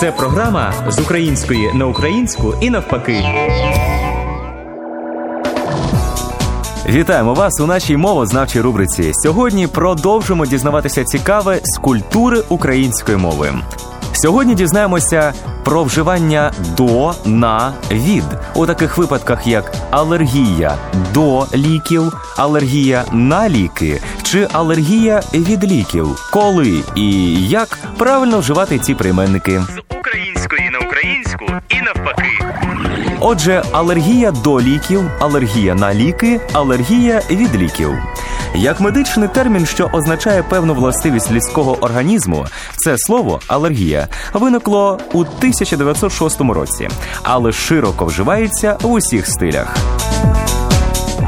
Це програма з української на українську і навпаки. Вітаємо вас у нашій мовознавчій рубриці. Сьогодні продовжимо дізнаватися цікаве з культури української мови. Сьогодні дізнаємося про вживання до на від у таких випадках, як алергія до ліків, алергія на ліки чи алергія від ліків. Коли і як правильно вживати ці прийменники з української на українську і навпаки. Отже, алергія до ліків, алергія на ліки, алергія від ліків. Як медичний термін, що означає певну властивість людського організму, це слово алергія виникло у 1906 році, але широко вживається в усіх стилях.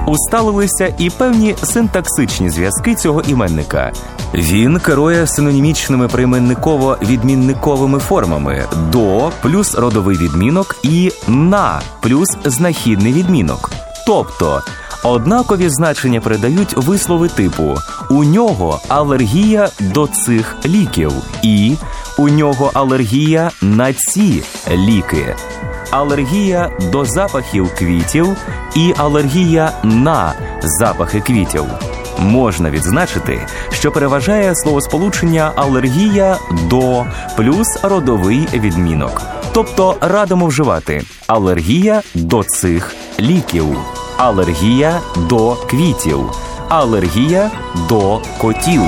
Усталилися і певні синтаксичні зв'язки цього іменника. Він керує синонімічними прийменниково-відмінниковими формами до плюс родовий відмінок і на плюс знахідний відмінок. Тобто однакові значення передають вислови типу у нього алергія до цих ліків, і у нього алергія на ці ліки. Алергія до запахів квітів і алергія на запахи квітів. Можна відзначити, що переважає словосполучення алергія до плюс родовий відмінок. Тобто радимо вживати алергія до цих ліків, алергія до квітів, алергія до котів.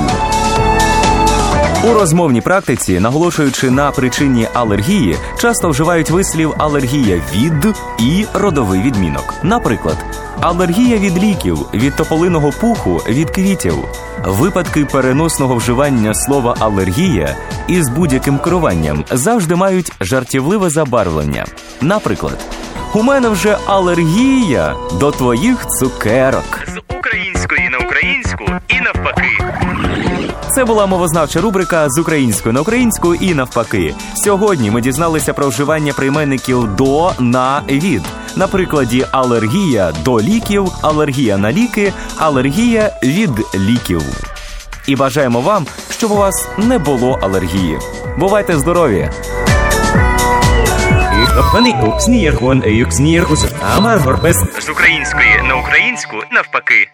У розмовній практиці, наголошуючи на причині алергії, часто вживають вислів алергія від і родовий відмінок. Наприклад, алергія від ліків, від тополиного пуху, від квітів. Випадки переносного вживання слова алергія із будь-яким керуванням завжди мають жартівливе забарвлення. Наприклад, у мене вже алергія до твоїх цукерок. З української на українську і навпаки. Це була мовознавча рубрика з української на українську і навпаки. Сьогодні ми дізналися про вживання прийменників до на від. На прикладі алергія до ліків, алергія на ліки, алергія від ліків. І бажаємо вам, щоб у вас не було алергії. Бувайте здорові! З української на українську навпаки.